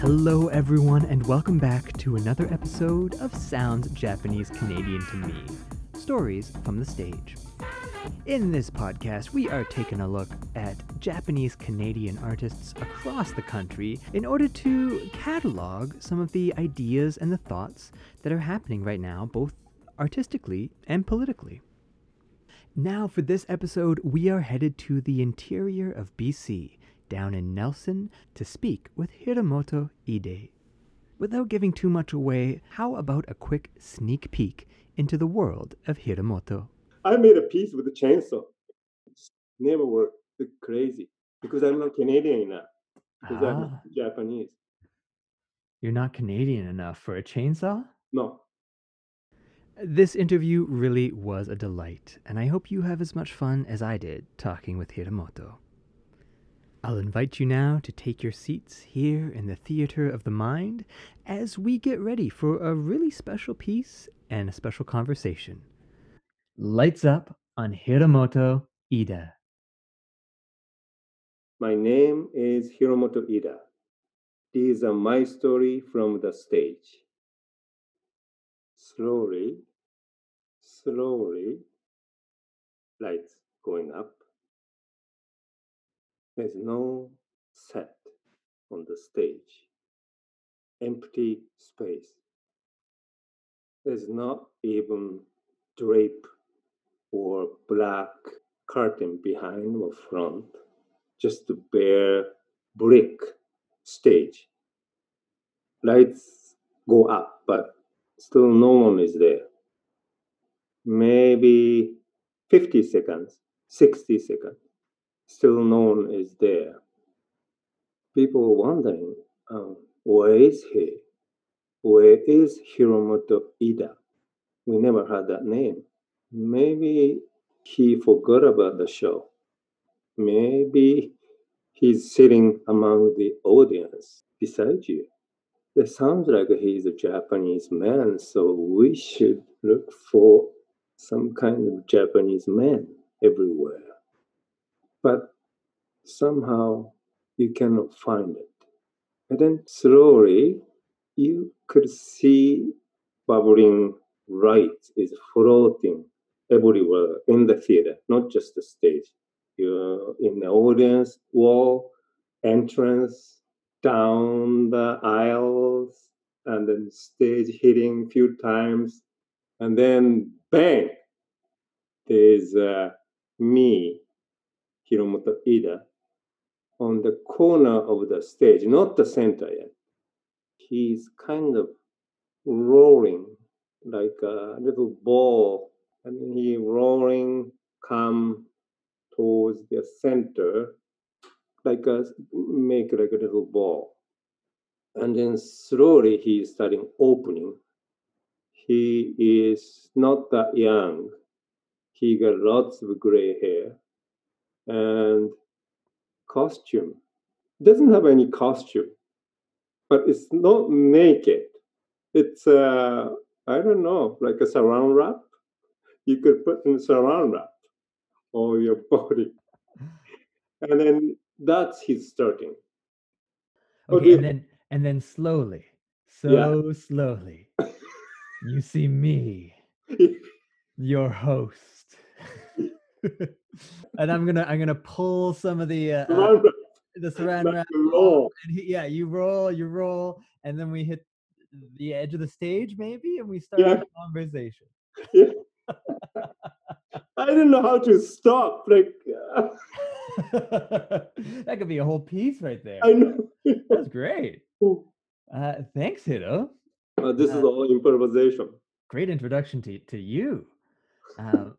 Hello, everyone, and welcome back to another episode of Sounds Japanese Canadian to Me Stories from the Stage. In this podcast, we are taking a look at Japanese Canadian artists across the country in order to catalog some of the ideas and the thoughts that are happening right now, both artistically and politically. Now, for this episode, we are headed to the interior of BC, down in Nelson, to speak with Hiromoto Ida. Without giving too much away, how about a quick sneak peek into the world of Hiromoto? I made a piece with a chainsaw. It's never worked. It's crazy because I'm not Canadian enough. Because I'm Ah, Japanese. you're not Canadian enough for a chainsaw? No. This interview really was a delight, and I hope you have as much fun as I did talking with Hiromoto. I'll invite you now to take your seats here in the Theater of the Mind as we get ready for a really special piece and a special conversation. Lights up on Hiromoto Ida. My name is Hiromoto Ida. These are my story from the stage. Slowly, slowly, lights going up. There's no set on the stage. Empty space. There's not even drape or black curtain behind or front, just a bare brick stage. Lights go up, but still no one is there. Maybe 50 seconds, 60 seconds, still no one is there. People are wondering, um, where is he? Where is Hiromoto Ida? We never had that name. Maybe he forgot about the show. Maybe he's sitting among the audience beside you. It sounds like he's a Japanese man, so we should look for some kind of Japanese man everywhere. But somehow you cannot find it. And then slowly you could see bubbling light is floating everywhere in the theater, not just the stage. You're in the audience wall, entrance, down the aisles, and then stage hitting a few times, and then bang! There's uh, me, Hiromoto Ida, on the corner of the stage, not the center yet. He's kind of rolling like a little ball, and he rolling come towards the center, like a make like a little ball, and then slowly he's starting opening. He is not that young. He got lots of gray hair and costume. Doesn't have any costume, but it's not naked. It's uh, I don't know, like a saran wrap. You could put in saran wrap on your body, and then that's his starting. Okay, Okay. and then and then slowly, Yeah. so slowly, you see me, your host. And I'm gonna I'm gonna pull some of the uh, uh, the saran wrap roll. and he, yeah, you roll, you roll, and then we hit the edge of the stage, maybe, and we start Yeah. a conversation. Yeah. I didn't know how to stop. Like uh, that could be a whole piece right there. I know. That's great. Uh, thanks, Hito. Uh, this is Uh, all improvisation. Great introduction to to you. Um,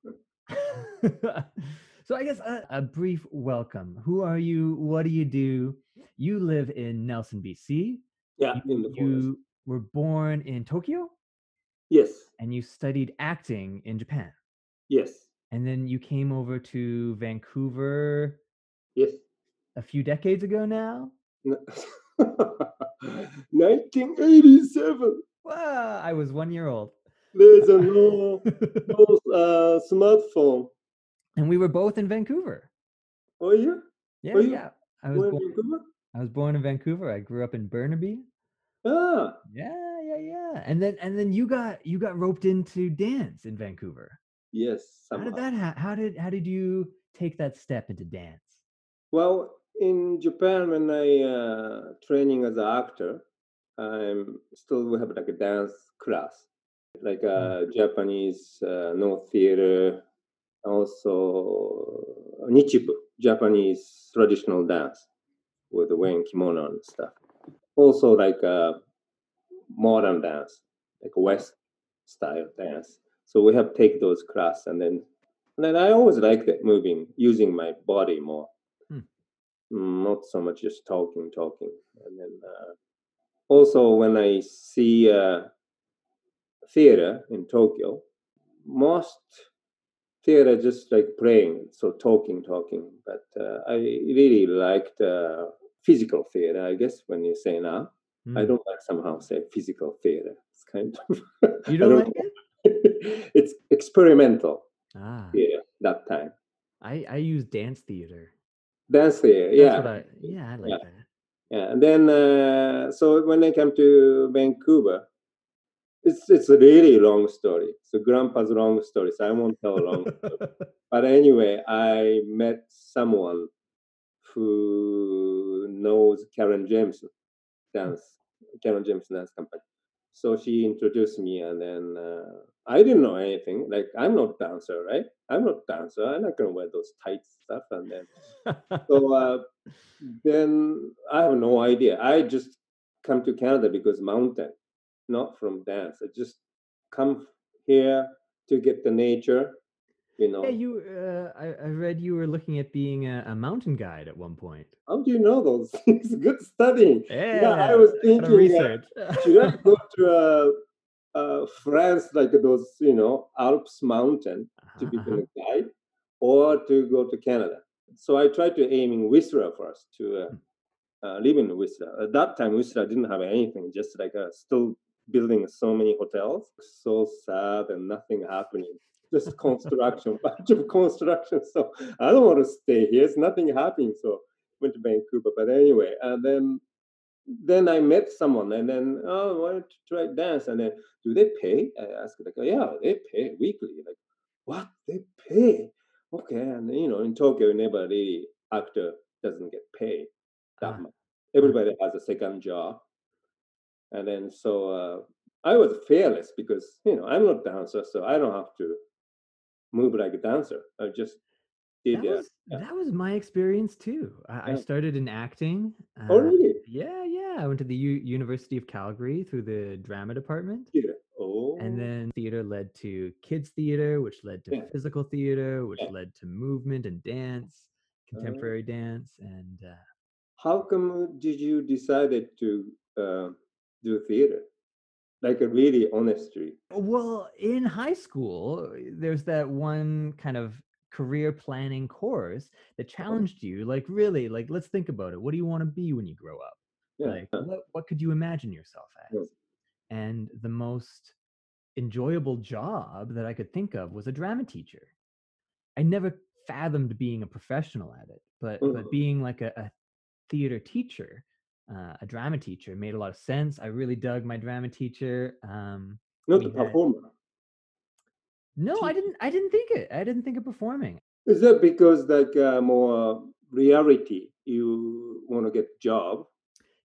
so I guess a, a brief welcome. Who are you? What do you do? You live in Nelson, BC. Yeah, You, in the you were born in Tokyo, Yes, and you studied acting in Japan. yes, And then you came over to Vancouver yes. a few decades ago now. 1987. Wow, I was one year old. There's a no, no uh, smartphone. and we were both in Vancouver. Oh yeah, Yeah, Were yeah. I was born, Vancouver? I was born in Vancouver. I grew up in Burnaby. Ah, Yeah, yeah, yeah. And then and then you got you got roped into dance in Vancouver. yes, How did that ha- how did how did you take that step into dance? Well, in Japan, when I uh, training as an actor, I'm still we have like a dance class, like a Japanese uh, Noh theater, also Nichibu, Japanese traditional dance with the wearing kimono and stuff. Also like uh, modern dance, like West style dance. So we have take those class and then and then I always like that moving, using my body more. Hmm. Mm, Not so much just talking, talking. And then uh, also when I see uh, theater in Tokyo, most theater just like playing, so talking, talking. But uh, I really liked uh, physical theater, I guess, when you say now. I Hmm. don't like somehow say physical theater. It's kind of You I don't like it? it's experimental Ah, theater that time. I I use dance theater. Dance theater, yeah. I yeah, I like Yeah. that. Yeah, and then uh, so when I came to Vancouver, it's it's a really long story. So grandpa's long story, so I won't tell a long story. But anyway, I met someone who knows Karen Jamieson dance, Karen Jamieson dance company. So she introduced me, and then uh, I didn't know anything. Like I'm not dancer, right? I'm not dancer. I'm not gonna wear those tight stuff. And then so uh, then I have no idea. I just come to Canada because mountain, not from dance. I just come here to get the nature, you know. yeah, you uh, I, I read you were looking at being a, a mountain guide at one point. How do you know those things? Good studying. Yeah, I was thinking, uh, research. Should I go to uh, uh, France, like those, you know, Alps mountain to Uh-huh, become uh-huh. a guide, or to go to Canada? So I tried to aim in Whistler first to uh, uh, live in Whistler. At that time, Whistler didn't have anything, just like uh, still building so many hotels. So sad and nothing happening. Just construction, bunch of construction. So I don't want to stay here. It's nothing happening. So went to Vancouver. But anyway, and then then I met someone, and then oh, why don't you try dance? And then do they pay? I asked like, yeah, they pay weekly. Like what? They pay? Okay, and you know, in Tokyo, never really actor doesn't get paid that Ah. much. Everybody has a second job, and then so uh, I was fearless because you know I'm not a dancer, so I don't have to move like a dancer. I just did That uh, was yeah. that was my experience too. I, I started in acting. Oh, uh, really? Yeah, yeah. I went to the U- University of Calgary through the drama department. Theater. Oh, And then theater led to kids theater, which led to Yeah. physical theater, which Yeah. led to movement and dance, Oh. contemporary dance, and uh, how come did you decided to uh, do theater? Like a really honestly. well, in high school, there's that one kind of career planning course that Uh-huh. challenged you, like really, like let's think about it. What do you want to be when you grow up? Yeah. Like what what could you imagine yourself as? Yeah. And the most enjoyable job that I could think of was a drama teacher. I never fathomed being a professional at it, but Mhm. but being like a, a theater teacher, uh, a drama teacher made a lot of sense. I really dug my drama teacher. Um, Not a had- performer. no, I didn't. I didn't think it. I didn't think of performing. Is that because like uh, more reality you want to get job?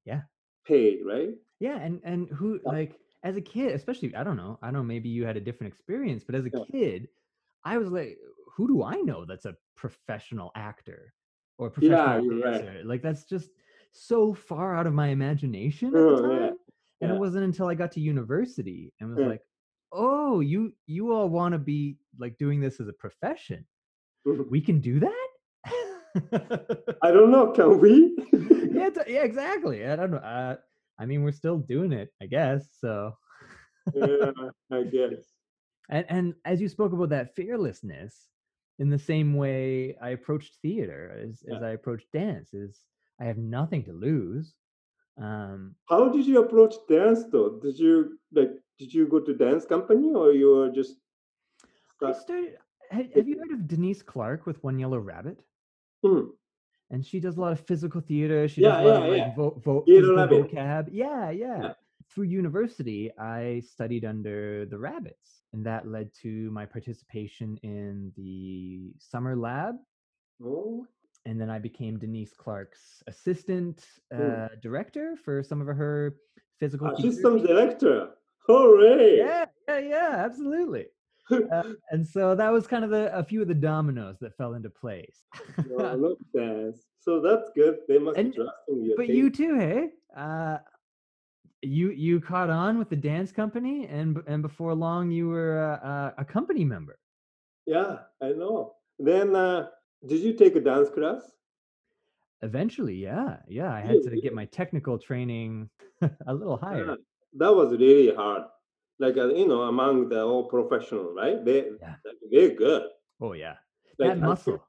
Yeah. Paid, right? Yeah, and and who Yeah. like as a kid, especially I don't know. I don't know. Maybe you had a different experience, but as a Yeah. kid, I was like, who do I know that's a professional actor or Yeah, professional you're right. Like that's just so far out of my imagination at Oh, the yeah, time. And yeah. it wasn't until I got to university and was Yeah. like, oh, you you all want to be like doing this as a profession. Mhm. We can do that. I don't know. Can we? yeah, yeah, exactly. I don't know. Uh, I mean, we're still doing it, I guess. So, yeah, I guess. and and as you spoke about that fearlessness, in the same way I approached theater as as I approached dance, is I have nothing to lose. Um, How did you approach dance though? Did you like? Did you go to dance company or you were just? I started. Have, have you heard of Denise Clarke with One Yellow Rabbit? Hmm. And she does a lot of physical theater. She Yeah, does a lot yeah, of yeah. like vo- vo- Theater physical rabbit. vocab. Yeah, yeah. Yeah. through university, I studied under the Rabbits, and that led to my participation in the summer lab. Oh, And then I became Denise Clarke's assistant Hmm. uh, director for some of her physical assistant features. director. Hooray! Yeah, yeah, yeah, absolutely. Uh, and so that was kind of the, a few of the dominoes that fell into place. Well, look, dance. So that's good. They must And- be trusting you. but you too, hey? Uh, you you caught on with the dance company, and and before long you were a, a, a company member. Yeah, I know. Then, uh, did you take a dance class? Eventually, yeah, yeah. I had to get my technical training a little higher. Yeah, that was really hard. Like uh, you know, among the all professional, right? They Yeah. they're good. Oh yeah, Like, that muscle.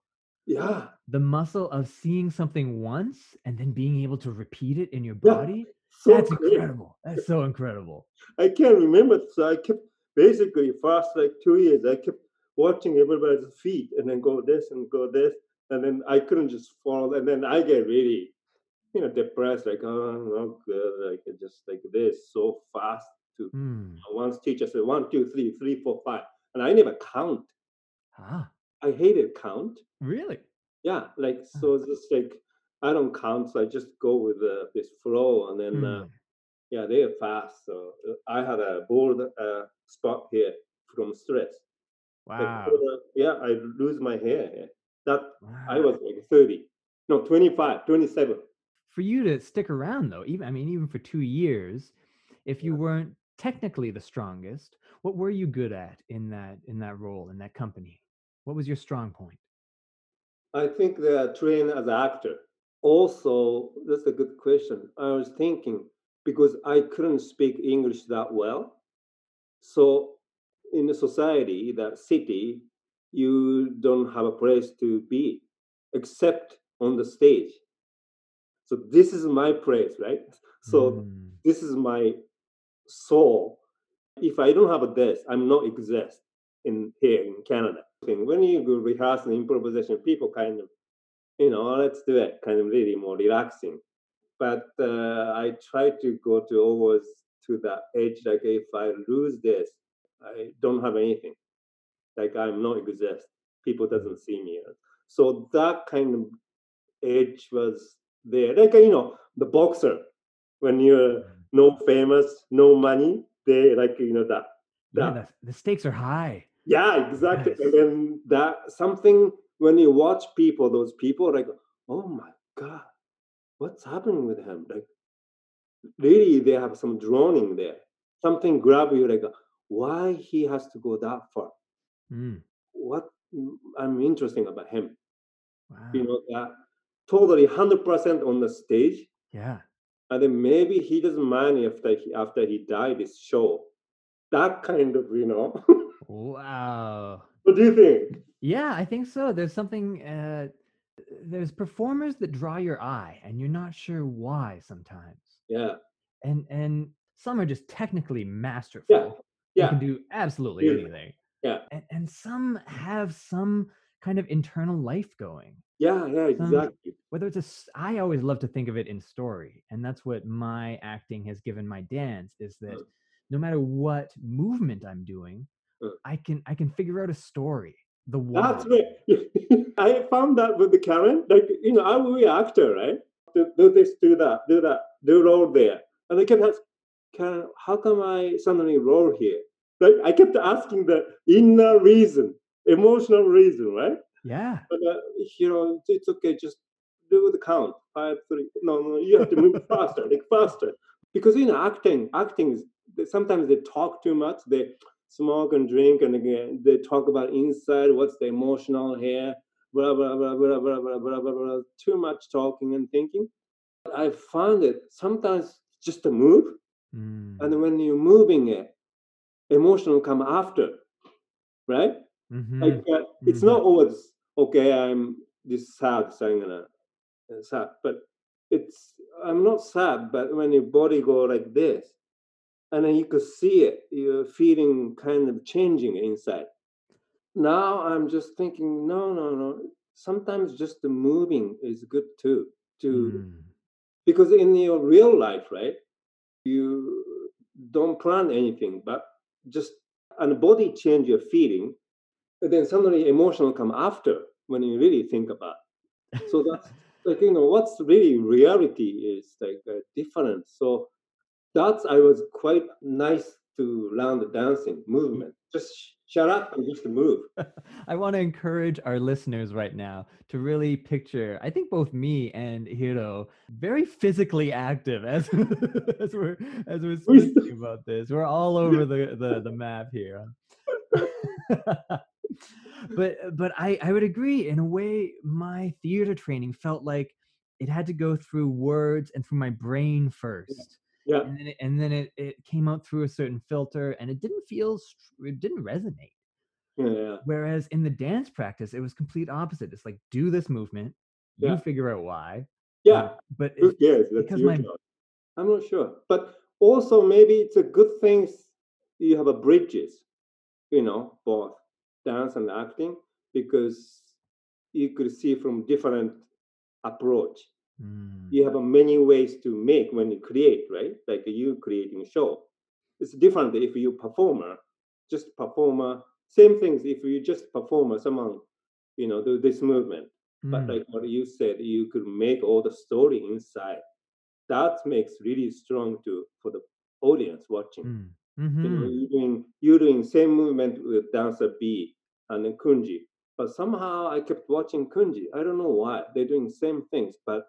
yeah, the muscle of seeing something once and then being able to repeat it in your Yeah, body so that's quick. incredible that's so incredible I can't remember. So I kept basically first like two years. I kept watching everybody's feet and then go this and go this, and then I couldn't just follow. And then I get really, you know, depressed. Like oh, no good. Like just like this so fast. To Hmm. once teacher said one, two, three, three, four, five, and I never count. ah I hated count. really Yeah, like so it's just like I don't count, so I just go with uh, this flow, and then uh, Hmm. yeah, they're fast. So uh, I had a bold uh, spot here from stress. Like, wow uh, yeah, I lose my hair. That I was like 30, no, 25, 27. for you to stick around though even i mean even for two years if you Yeah. weren't technically the strongest what were you good at in that in that role in that company what was your strong point I think they are trained as an actor. Also, that's a good question. I was thinking because I couldn't speak English that well. So in a society, that city, you don't have a place to be except on the stage. So this is my place, right? So Hmm. this is my soul. If I don't have this, I'm not exist in here in Canada. When you go rehearse an improvisation, people kind of, you know, let's do it, kind of really more relaxing. But uh, I try to go to always to that edge. Like if I lose this, I don't have anything. Like I'm not exist. People doesn't mm-hmm. see me. So that kind of edge was there. Like you know, the boxer when you're mm-hmm. no famous, no money, they like you know that. yeah the, the stakes are high Yeah, exactly. Yes. And then that something when you watch people, those people like, oh my god, what's happening with him? Like really they have some droning there. Something grab you like why he has to go that far? Hmm. What I'm interesting about him. wow You know, that totally hundred percent on the stage. yeah and then maybe he doesn't mind after he after he died this show that kind of you know wow what do you think Yeah, I think so. There's something uh there's performers that draw your eye and you're not sure why sometimes. yeah And and some are just technically masterful. They yeah can do absolutely Yeah. anything. Yeah. And, and some have some kind of internal life going. yeah yeah exactly Whether it's a, I always love to think of it in story, and that's what my acting has given my dance is that Mm. no matter what movement I'm doing, Mm. I can I can figure out a story. The that's right i found that with the karen like you know i will be an actor right do, do this do that do that do roll there and i kept asking karen how come i suddenly roll here like i kept asking the inner reason emotional reason right Yeah. But uh, you know, it's- okay. Just do the count. Five, three. No, no, you have to move faster, like faster. Because you know, acting, acting is sometimes they talk too much. They smoke and drink, and again they talk about inside. What's the emotional here? Blah blah blah blah blah blah blah blah. blah. Too much talking and thinking. I found it sometimes just a move, Mm. and when you're moving it, emotional come after, right? Mhm. like uh, it's Mhm. not always okay i'm this sad saying uh, uh, sad but it's i'm not sad but when your body go like this and then you could see it you're feeling kind of changing inside now i'm just thinking no no no sometimes just the moving is good too to Mm. because in your real life right you don't plan anything, but just and the body change your feeling, and then suddenly emotional come after when you really think about. It. So that's like you know what's really reality is like uh, different. So that's I was quite nice to learn the dancing movement. Just shut up and just move. I want to encourage our listeners right now to really picture. I think both me and Hiro very physically active as as we're as we're speaking about this. We're all over the the, the map here. but but I I would agree in a way. My theater training felt like it had to go through words and through my brain first yeah. And then, it, and then it, it came out through a certain filter and it didn't feel, it didn't resonate. Yeah. Whereas in the dance practice, it was complete opposite. It's like, do this movement, Yeah. you figure out why. Yeah. Um, but Who it, cares? That's because my- job. I'm not sure. But also maybe it's a good thing you have a bridges, you know, both dance and acting, because you could see from different approach. Mm, You have a many ways to make when you create, right? Like you creating show. It's different if you performer, just performer. Same things if you just performer, someone, you know, do this movement. But mm, like what you said, you could make all the story inside. That makes really strong to for the audience watching. mm, You know, you're doing you're doing same movement with dancer B and then Kunji. But somehow I kept watching Kunji. I don't know why. They're doing same things, but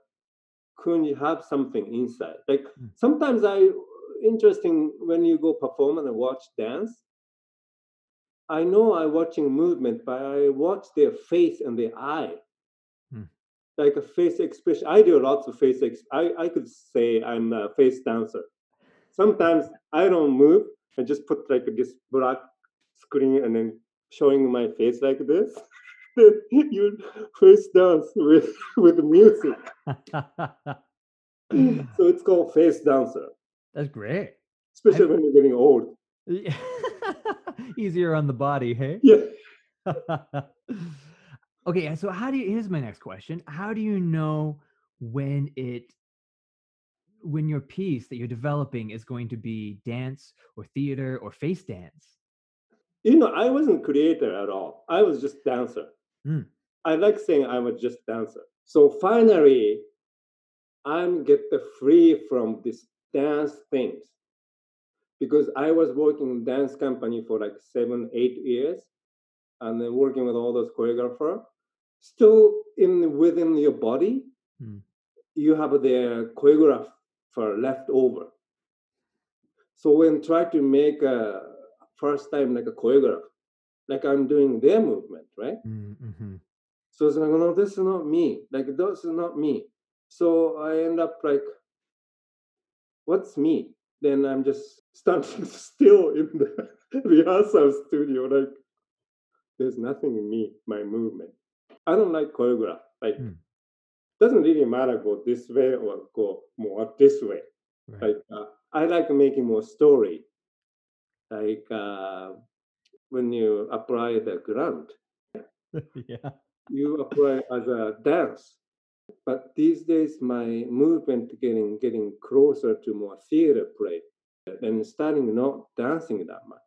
Kunji have something inside. Like Mm. sometimes I interesting when you go perform and watch dance. I know I'm watching movement, but I watch their face and their eye. Hmm. Like a face expression. I do lots of face ex- I, I could say I'm a face dancer. Sometimes I don't move. I just put like this black screen and then showing my face like this. Then you face dance with with music. So it's called face dancer, That's great. especially when you're getting old. Easier on the body, hey? Yeah. okay, so how do you here's my next question. How do you know when it when your piece that you're developing is going to be dance or theater or face dance? You know, I wasn't creator at all. I was just dancer. Mm. I like saying I'm a just dancer. So finally, I'm get the free from this dance things because I was working in dance company for like seven, eight years, and then working with all those choreographer. Still in within your body, Mm. you have the choreographer left over. So when try to make a first time like a choreograph, like I'm doing their movement, right? Mm-hmm. So it's like, no, this is not me. Like this is not me. So I end up like, what's me? Then I'm just standing still in the rehearsal studio, like there's nothing in me, my movement. I don't like choreograph. Like Hmm. doesn't really matter go this way or go more this way. Right. Like uh, I like making more story. Like uh, when you apply the grant, yeah. you apply as a dance. But these days, my movement getting getting closer to more theater play, and starting not dancing that much.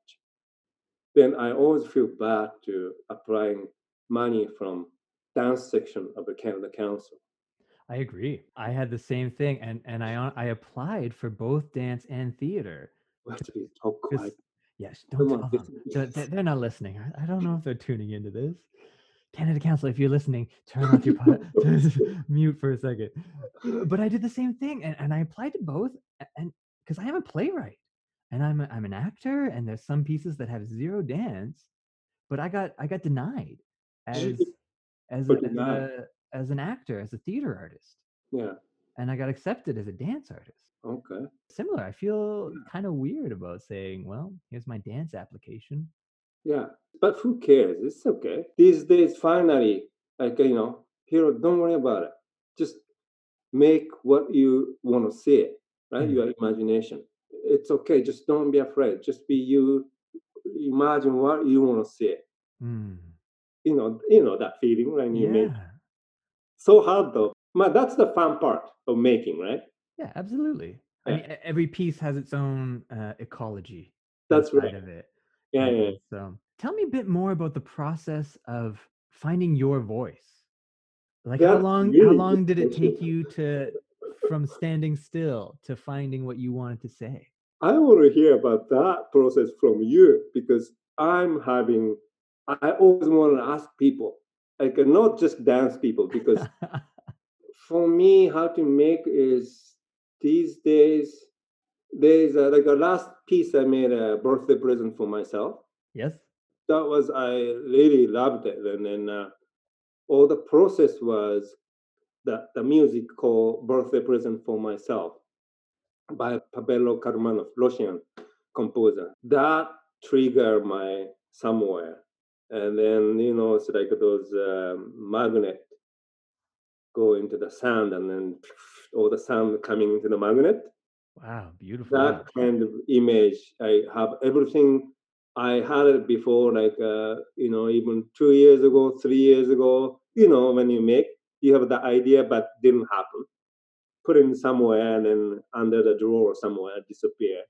Then I always feel bad to applying money from dance section of the Canada Council. I agree. I had the same thing and and I I applied for both dance and theater. We have to be quiet. Yes, don't tell them. They're, they're- not listening. I, I don't know if they're tuning into this. Canada Council, if you're listening, turn off your pod, mute for a second. But I did the same thing, and, and I applied to both, and because I am a playwright, and I'm a, I'm an actor, and there's some pieces that have zero dance, but I got I got denied as as, a, as, a, as an actor, as a theater artist, Yeah. And I got accepted as a dance artist Okay. similar. I feel kind of weird about saying, "Well, here's my dance application." Yeah. But who cares? It's okay. These days, finally, like you know, hero, don't worry about it. Just make what you want to see right? Mm. Your imagination. It's okay. Just don't be afraid. Just be you. Imagine what you want to see. Mm. You know, you know that feeling when you make. So hard though. But that's the fun part of making, right? yeah, absolutely. I mean, every piece has its own uh, ecology. That's right. Of it. Yeah, yeah. So, tell me a bit more about the process of finding your voice. Like, how long? Really how long did it take you to, from standing still to finding what you wanted to say? I want to hear about that process from you because I'm having. I always want to ask people, like not just dance people, because for me, how to make is these days there's a, like a last piece I made a birthday present for myself. Yes. That was I really loved it, and then uh, all the process was the the music called "Birthday Present for Myself" by Pablo Karmanov, Russian composer. That triggered my somewhere, and then you know it's like those uh, magnet go into the sound, and then all the sound coming into the magnet Wow, beautiful. That kind of image, I have everything. I had it before, like uh, you know, even two years ago, three years ago. You know, when you make, you have the idea, but didn't happen. Put in somewhere, and then under the drawer somewhere, disappear.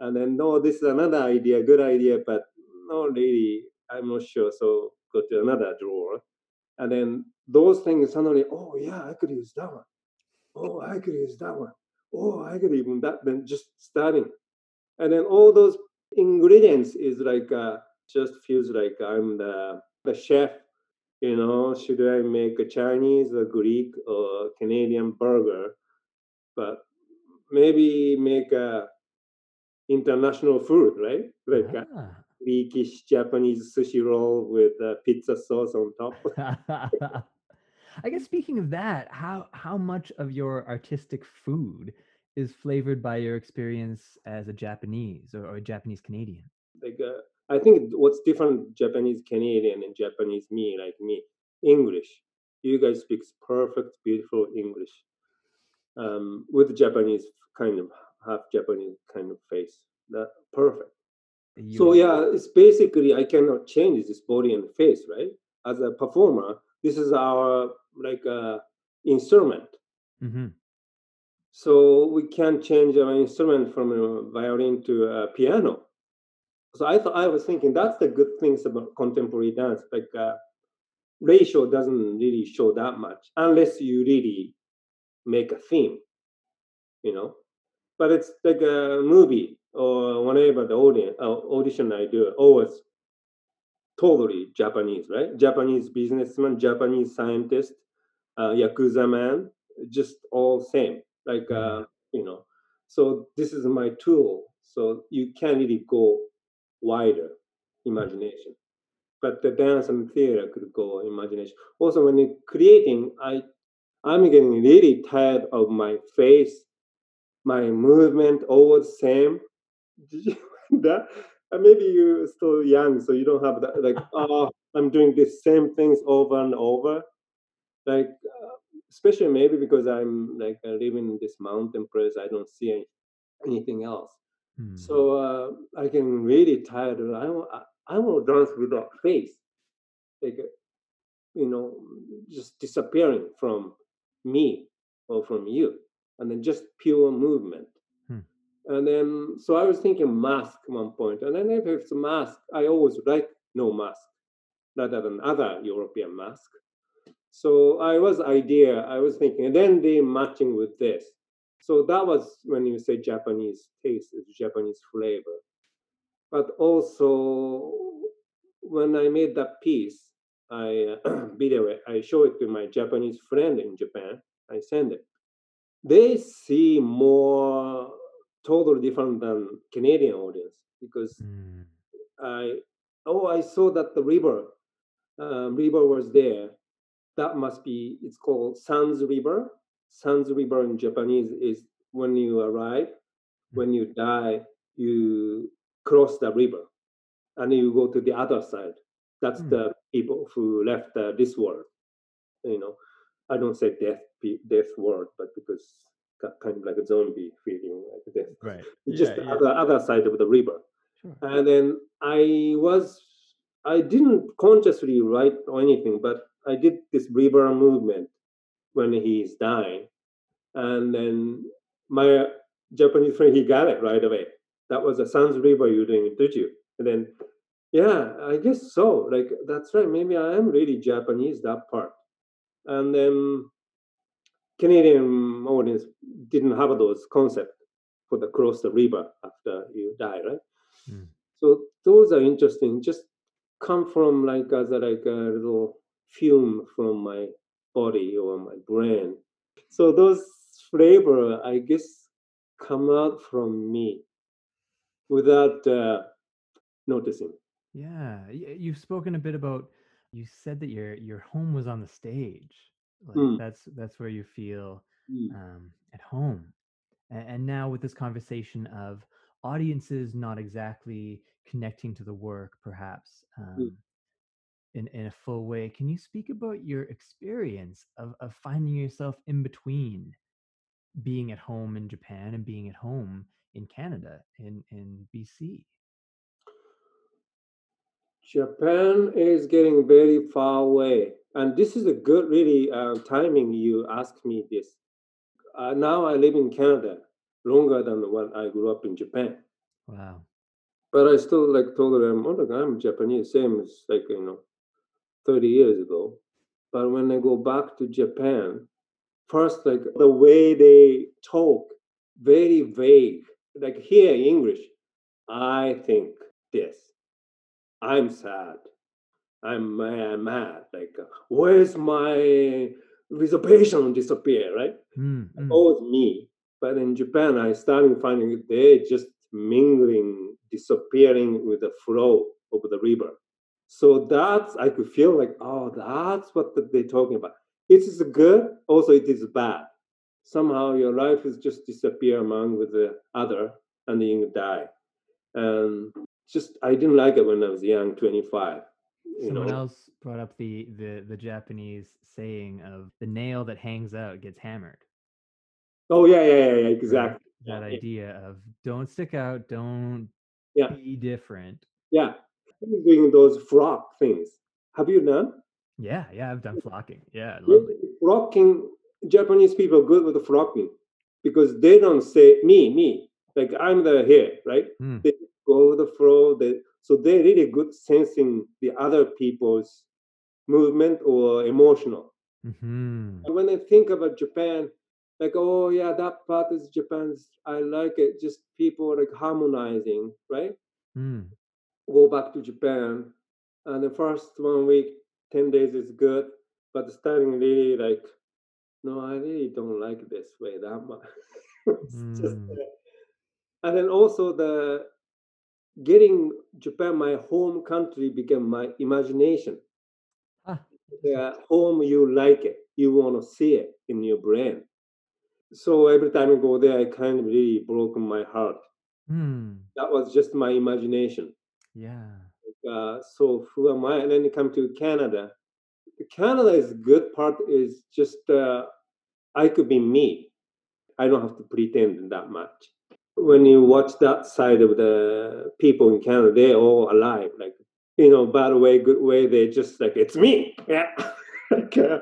And then no, this is another idea, good idea, but no, really, I'm not sure. So go to another drawer, and then those things suddenly, oh yeah, I could use that one. Oh, I could use that one oh, I could even that, then just starting. And then all those ingredients is like, uh, just feels like I'm the, the chef, you know, should I make a Chinese a Greek or Canadian burger? But maybe make a international food, right? Like uh, ah. Greekish Japanese sushi roll with uh, pizza sauce on top. I guess speaking of that, how how much of your artistic food is flavored by your experience as a Japanese or, or a Japanese Canadian? Like uh, I think what's different Japanese Canadian and Japanese me, like me, English. You guys speak perfect, beautiful English um, with Japanese kind of half Japanese kind of face. That perfect. You so yeah, it's basically I cannot change this body and face, right? As a performer, this is our like uh, instrument. Mm-hmm. So we can change our instrument from a violin to a piano. So I thought I was thinking that's the good things about contemporary dance. Like uh, ratio doesn't really show that much unless you really make a theme, you know. But it's like a movie or whenever the audience uh, audition I do always totally Japanese, right? Japanese businessman, Japanese scientist, uh, yakuza man, just all same. Like mm-hmm. uh, you know, so this is my tool. So you can really go wider imagination. But the dance and theater could go imagination. Also, when you're creating, I I'm getting really tired of my face, my movement, all the same. that uh, maybe you're still young, so you don't have that. Like, oh, I'm doing the same things over and over. Like, uh, especially maybe because I'm like uh, living in this mountain place, I don't see any, anything else. Hmm. So uh, I can really tired. I want I, I want to dance without face, like uh, you know, just disappearing from me or from you, and then just pure movement. And then so I was thinking mask one point, and then if it's mask, I always like no mask rather than other European mask. So I was idea, I was thinking, and then they matching with this. So that was when you say Japanese taste, Japanese flavor. But also when I made that piece, I uh, video it, I show it to my Japanese friend in Japan. I send it. They see more totally different than Canadian audience because mm. I oh I saw that the river um, river was there that must be it's called Sanzu River. Sanzu River in Japanese is when you arrive, hmm. when you die, you cross the river and you go to the other side. That's mm. the people who left uh, this world. You know, I don't say death death world, but because kind of like a zombie feeling like death. Right. Just yeah, the yeah. other other side of the river. Sure. And then I was I didn't consciously write or anything, but I did this river movement when he's dying, and then my Japanese friend, he got it right away. That was a Sanzu River you're doing, did you? And then, yeah, I guess so. Like, that's right. Maybe I am really Japanese, that part. And then Canadian audience didn't have those concepts for the cross the river after you die, right? Mm. So those are interesting. Just come from like as a, like a little fume from my body or my brain. So those flavor, I guess, come out from me without uh, noticing. Yeah, you've spoken a bit about. You said that your your home was on the stage. Like mm. That's that's where you feel mm. um, at home. And, and now with this conversation of audiences not exactly connecting to the work, perhaps mm. um, mm. in in a full way, can you speak about your experience of of finding yourself in between being at home in Japan and being at home in Canada in in BC? Japan is getting very far away, and this is a good, really uh, timing. You asked me this. Uh, now I live in Canada longer than when I grew up in Japan. Wow! But I still like told them, oh look, I'm Japanese, same as like you know, thirty years ago. But when I go back to Japan, first like the way they talk, very vague. Like here in English, I think this I'm sad. I'm mad. mad. Like, uh, where's my reservation disappear, right? Mm-hmm. Always me. But in Japan, I started finding they just mingling, disappearing with the flow of the river. So that's I could feel like, oh, that's what they're talking about. It is good, also it is bad. Somehow your life is just disappear among with the other, and you die. And just I didn't like it when I was young, 25. Someone know? else brought up the, the the Japanese saying of the nail that hangs out gets hammered. Oh yeah, yeah, yeah, yeah exactly. That, that yeah. idea of don't stick out, don't yeah. be different. Yeah, doing those flock things. Have you done? Yeah, yeah, I've done flocking. Yeah, lovely. Flocking. Japanese people good with the flocking because they don't say me, me. Like I'm the here, right? Mm. They go with the flow. They, so they're really good sensing the other people's movement or emotional. Mm-hmm. And when I think about Japan, like, oh yeah, that part is Japan's. I like it. Just people like harmonizing, right? Mm. Go back to Japan, and the first one week, ten days is good, but starting really like, no, I really don't like this way that much. mm. just, uh, and then also the getting Japan, my home country, became my imagination. Ah. The home, you like it, you want to see it in your brain. So every time I go there, I kind of really broke my heart. Mm. That was just my imagination. Yeah. Uh, so who am I? And then you come to Canada. Canada is good part is just uh, I could be me. I don't have to pretend that much when you watch that side of the people in Canada, they're all alive. Like, you know, bad way, good way, they're just like, it's me. Yeah. like, uh,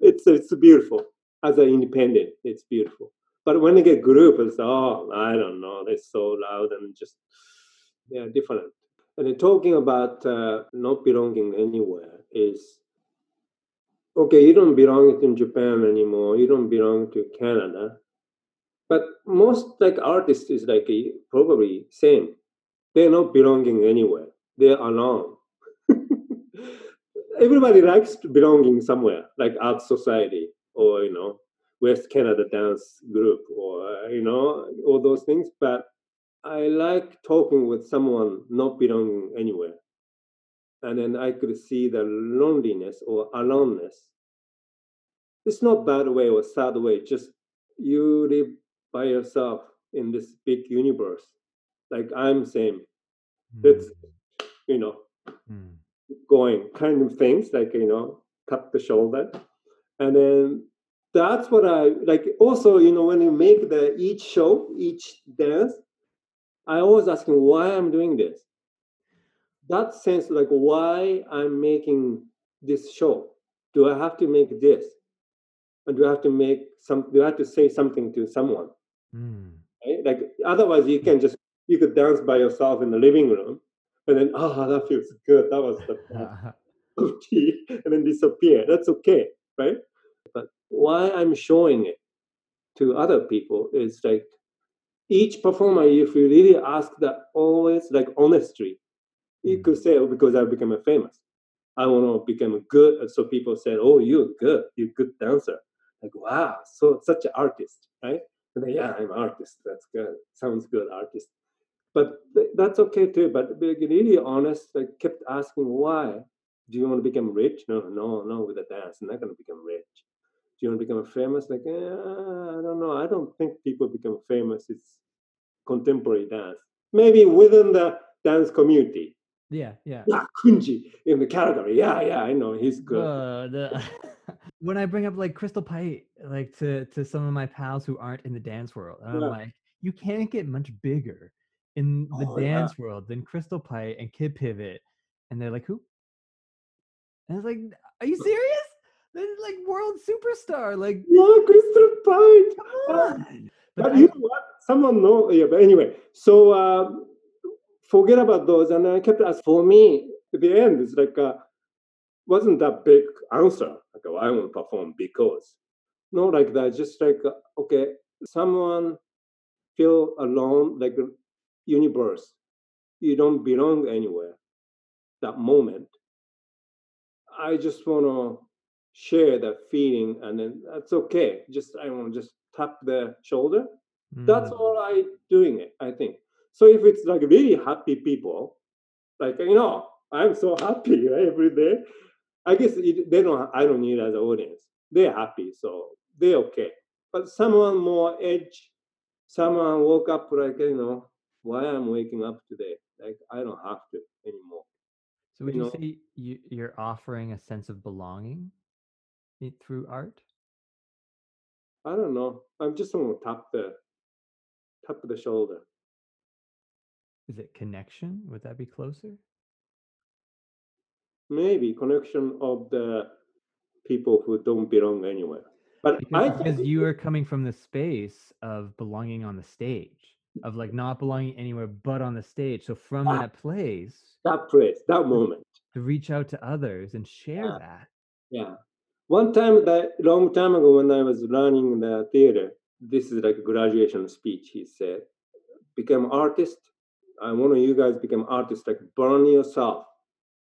it's, it's beautiful. As an independent, it's beautiful. But when you get group, it's, oh, I don't know, they're so loud and just, yeah, different. And talking about uh, not belonging anywhere is, okay, you don't belong in Japan anymore, you don't belong to Canada but most like artists is like probably same. They're not belonging anywhere. They're alone. Everybody likes to belonging somewhere, like art society or you know West Canada dance group or you know all those things. But I like talking with someone not belonging anywhere, and then I could see the loneliness or aloneness. It's not bad way or sad way. Just you live by yourself in this big universe. Like I'm same. Mm. It's you know mm. going kind of things like you know tap the shoulder, and then that's what I like. Also, you know, when you make the each show, each dance, I always asking why I'm doing this. That sense, like why I'm making this show. Do I have to make this? And do I have to make some? Do I have to say something to someone? Mm. Right? Like otherwise, you can just you could dance by yourself in the living room, and then ah, oh, that feels good. That was the of tea, and then disappear. That's okay, right? But why I'm showing it to other people is like each performer, if you really ask that always like honestly, you could say, oh, because I become a famous. I want to become good. So people said, oh, you're good. You're good dancer. Like, wow, so such an artist, right? And yeah, I'm an artist. That's good. Sounds good, artist. But that's okay too. But being really honest, I kept asking, why? Do you want to become rich? No, no, no, with the dance. I'm not going to become rich. Do you want to become famous? Like, eh, I don't know. I don't think people become famous. It's contemporary dance. Maybe within the dance community. Yeah, yeah. Yeah, Kunji in the category. Yeah, yeah, I know. He's good. Uh, the, when I bring up like Crystal Pite, like to to some of my pals who aren't in the dance world, I'm yeah. like, you can't get much bigger in the oh, dance yeah. world than Crystal Pite and Kid Pivot. And they're like, who? And I was like, are you serious? They're like world superstar. Like, yeah, Crystal Pite. Come on. But, but I, you know what? Someone know. Yeah, but anyway, so uh, forget about those. And I kept asking. For me, at the end, it's like uh, wasn't that big answer. Like, oh, I want to perform because. No, like that. Just like uh, okay, someone feel alone, like universe. You don't belong anywhere. That moment. I just want to share that feeling, and then that's okay. Just I want to just tap the shoulder. Mm. That's all I doing it. I think. So if it's like really happy people, like you know, I'm so happy right, every day. I guess it, they don't. I don't need as an audience. They're happy, so they're okay. But someone more edge, someone woke up like you know why I'm waking up today. Like I don't have to anymore. So would you, you know? say you, you're offering a sense of belonging through art? I don't know. I'm just gonna tap the tap the shoulder. Is it connection? Would that be closer? Maybe connection of the people who don't belong anywhere. But because, because you are coming from the space of belonging on the stage, of like not belonging anywhere but on the stage. So from that, that place, that place, that moment, to reach out to others and share yeah. that. Yeah. One time, that long time ago, when I was learning the theater, this is like a graduation speech. He said, "Become artist. I want you guys become artists. Like burn yourself,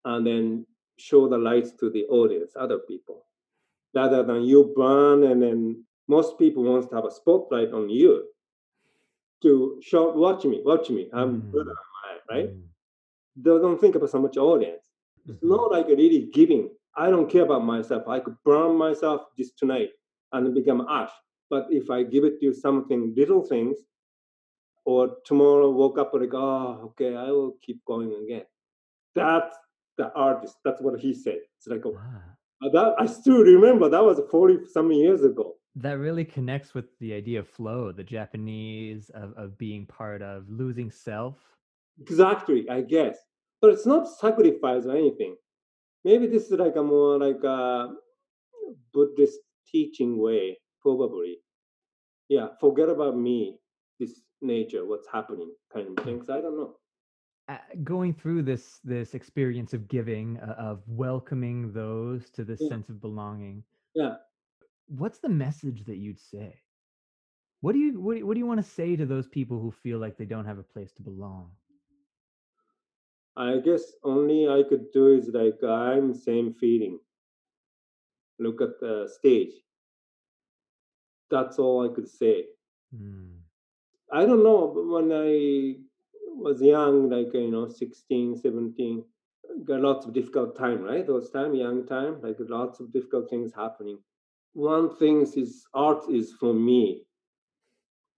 and then show the lights to the audience, other people, rather than you burn and then most people wants to have a spotlight on you to show, watch me, watch me. I'm mm. good right? Mm. They don't think about so much audience. It's mm-hmm. not like really giving. I don't care about myself. I could burn myself just tonight and become ash. But if I give it to you something, little things, or tomorrow woke up like, oh, okay, I will keep going again. That's the artist. That's what he said. It's like, oh, ah. that I still remember. That was forty some years ago. That really connects with the idea of flow, the Japanese of, of being part of losing self. Exactly, I guess. But it's not sacrifice or anything. Maybe this is like a more like a Buddhist teaching way, probably. Yeah, forget about me, this nature, what's happening, kind of things. I don't know. Uh, going through this this experience of giving, uh, of welcoming those to this yeah. sense of belonging. Yeah. What's the message that you'd say? What do you what, what do you want to say to those people who feel like they don't have a place to belong? I guess only I could do is like I'm same feeling. Look at the stage. That's all I could say. Mm. I don't know, but when I was young, like you know, 16, 17, got lots of difficult time, right? Those time, young time, like lots of difficult things happening. One thing is art is for me.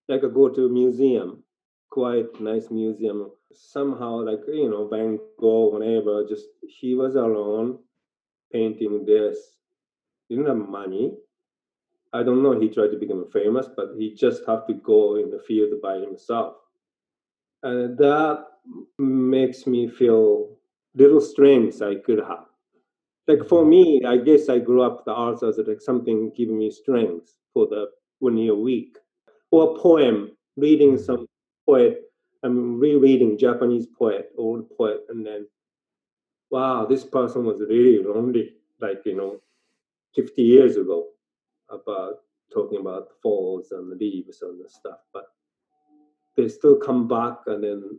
Like I go to a museum, quite nice museum. Somehow, like you know, Van Gogh, whatever, just he was alone painting this. He didn't have money. I don't know. He tried to become famous, but he just have to go in the field by himself, and that makes me feel little strengths I could have. Like for me, I guess I grew up the arts as like something giving me strength for the when you're weak, or a poem reading Mhm. some poet. I'm rereading Japanese poet, old poet, and then, wow, this person was really lonely, like you know, 50 years ago, about talking about falls and leaves and this stuff. But they still come back, and then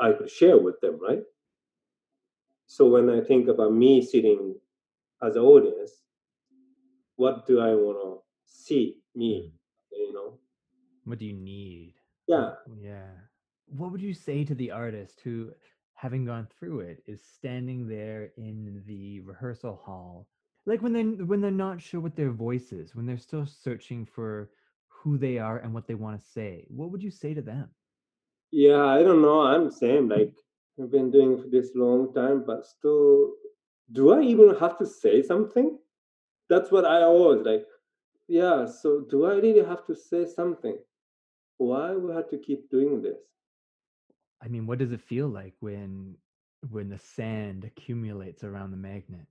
I could share with them, right? So when I think about me sitting as an audience, what do I want to see me? Hmm. You know, What do you need? yeah. Yeah. What would you say to the artist who, having gone through it, is standing there in the rehearsal hall, like when they when they're not sure what their voice is, when they're still searching for who they are and what they want to say? What would you say to them? Yeah, I don't know. I'm same. Like I've been doing for this long time, but still, do I even have to say something? That's what I always like. Yeah. So do I really have to say something? Why we have to keep doing this? I mean, what does it feel like when when the sand accumulates around the magnet?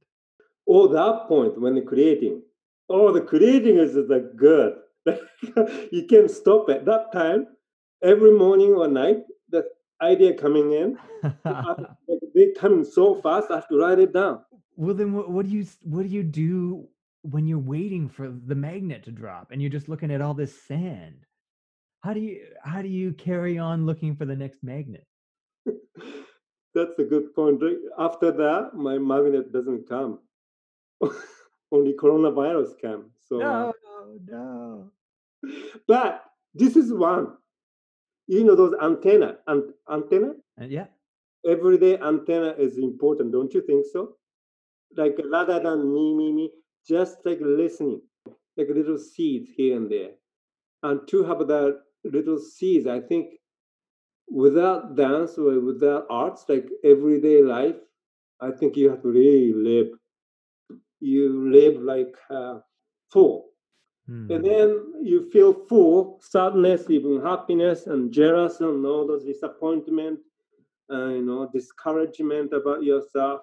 Oh, that point when the creating. Oh, the creating is the good. you can't stop at that time. Every morning or night, the idea coming in, they coming so fast. I have to write it down. Well, then what, what do you what do you do when you're waiting for the magnet to drop and you're just looking at all this sand? How do you how do you carry on looking for the next magnet? That's a good point. After that, my magnet doesn't come. Only coronavirus come. So, No, no, no. but this is one. You know those antenna, an- antenna. And yeah, Everyday antenna is important, don't you think so? Like rather than me, me, me, just like listening, like little seeds here and there, and to have that little seeds, I think without dance or without arts, like everyday life, I think you have to really live. You live like uh, full. And Hmm. then you feel full, sadness, even happiness, and jealous, and all those disappointment, uh, you know, discouragement about yourself.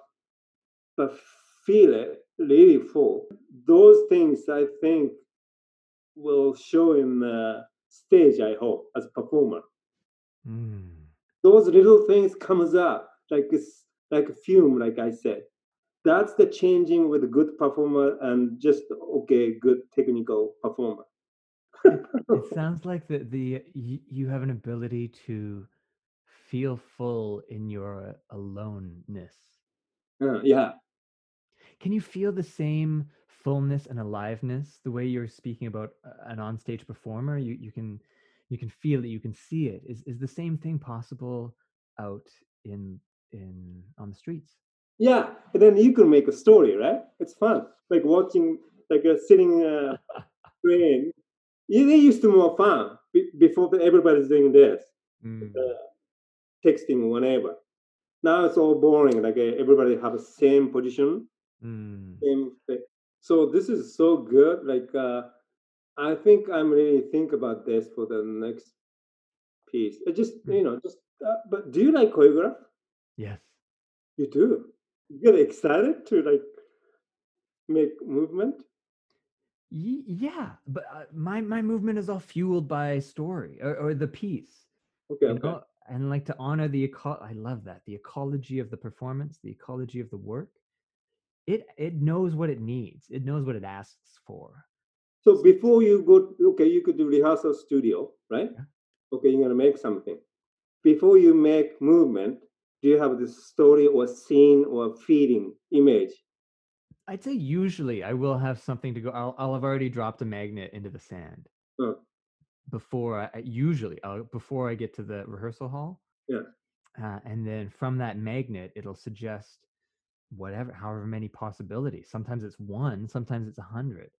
But feel it really full. Those things, I think, will show in the stage. I hope as a performer. Hmm. those little things comes up like it's like a fume like i said that's the changing with a good performer and just okay good technical performer It sounds like the the you, you have an ability to feel full in your aloneness. Uh, yeah Can you feel the same fullness and aliveness the way you're speaking about an onstage performer? You you can you can feel it, you can see it. Is is the same thing possible out in in on the streets? Yeah and then you can make a story right it's fun like watching like a sitting uh train yeah, they used to more fun be- before everybody's doing this Mm, texting whenever now it's all boring like uh, everybody have the same position mm. same thing. So this is so good. Like uh, I think I'm really think about this for the next piece. Just Hmm. you know just. Uh, but do you like choreograph? Yes. You do. Get excited to like make movement. Yeah, but uh, my my movement is all fueled by story or, or the piece. Okay. okay. know and like to honor the eco- i love that the ecology of the performance the ecology of the work it it knows what it needs it knows what it asks for So before you go, okay, you could do rehearsal studio, right? Yeah. Okay, you're gonna make something. Before you make movement, do you have this story or scene or feeling image? i'd say usually i will have something to go i'll, I'll have already dropped a magnet into the sand Uh, before i usually I'll, before i get to the rehearsal hall Yeah. uh, and then from that magnet it'll suggest whatever however many possibilities sometimes it's one sometimes it's a hundred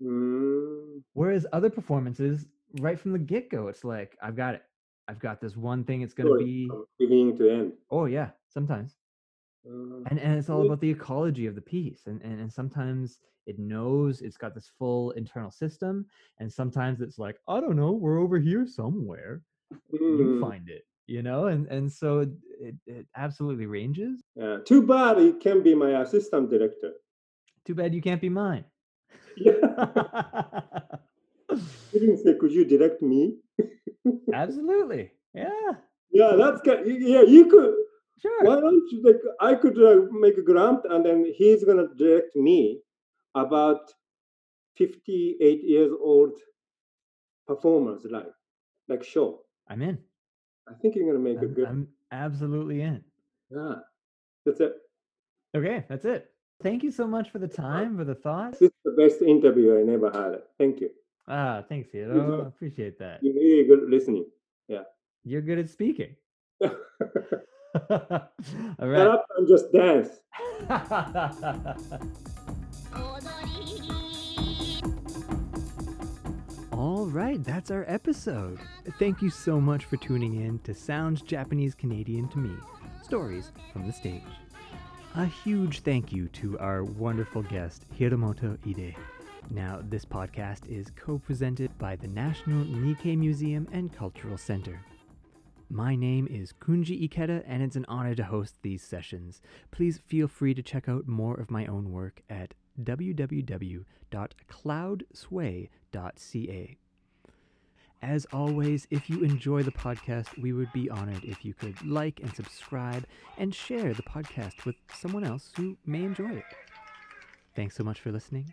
mm, Whereas other performances, right from the get go, it's like, I've got it. I've got this one thing it's going to be. beginning to end. Oh, yeah, sometimes. Uh, And, and it's all about the ecology of the piece. And, and, and sometimes it knows it's got this full internal system. And sometimes it's like, I don't know, we're over here somewhere. You mm, find it, you know? And, and so it, it, absolutely ranges. yeah. Too bad he can be my assistant director. Too bad you can't be mine. Yeah. Didn't say, "Could you direct me?" Absolutely. Yeah. Yeah, that's good. Yeah, you could. Sure. Why don't you? Like, I could uh, make a grant, and then he's gonna direct me about fifty-eight years old performers, like like show. I'm in. I think you're gonna make a I'm, good. I'm absolutely in. Yeah, that's it. Okay, that's it. Thank you so much for the time, for the thoughts. This is the best interview I never had. Thank you. Ah, thanks, Hiro. Appreciate that. You're really good listening. Yeah. You're good at speaking. Shut All right. up and just dance. All right, that's our episode. Thank you so much for tuning in to Sounds Japanese Canadian to Me Stories from the Stage. A huge thank you to our wonderful guest, Hiromoto Ida. Now, this podcast is co presented by the National Nikkei Museum and Cultural Center. My name is Kunji Ikeda, and it's an honor to host these sessions. Please feel free to check out more of my own work at www.cloudsway.ca. As always, if you enjoy the podcast, we would be honored if you could like and subscribe and share the podcast with someone else who may enjoy it. Thanks so much for listening,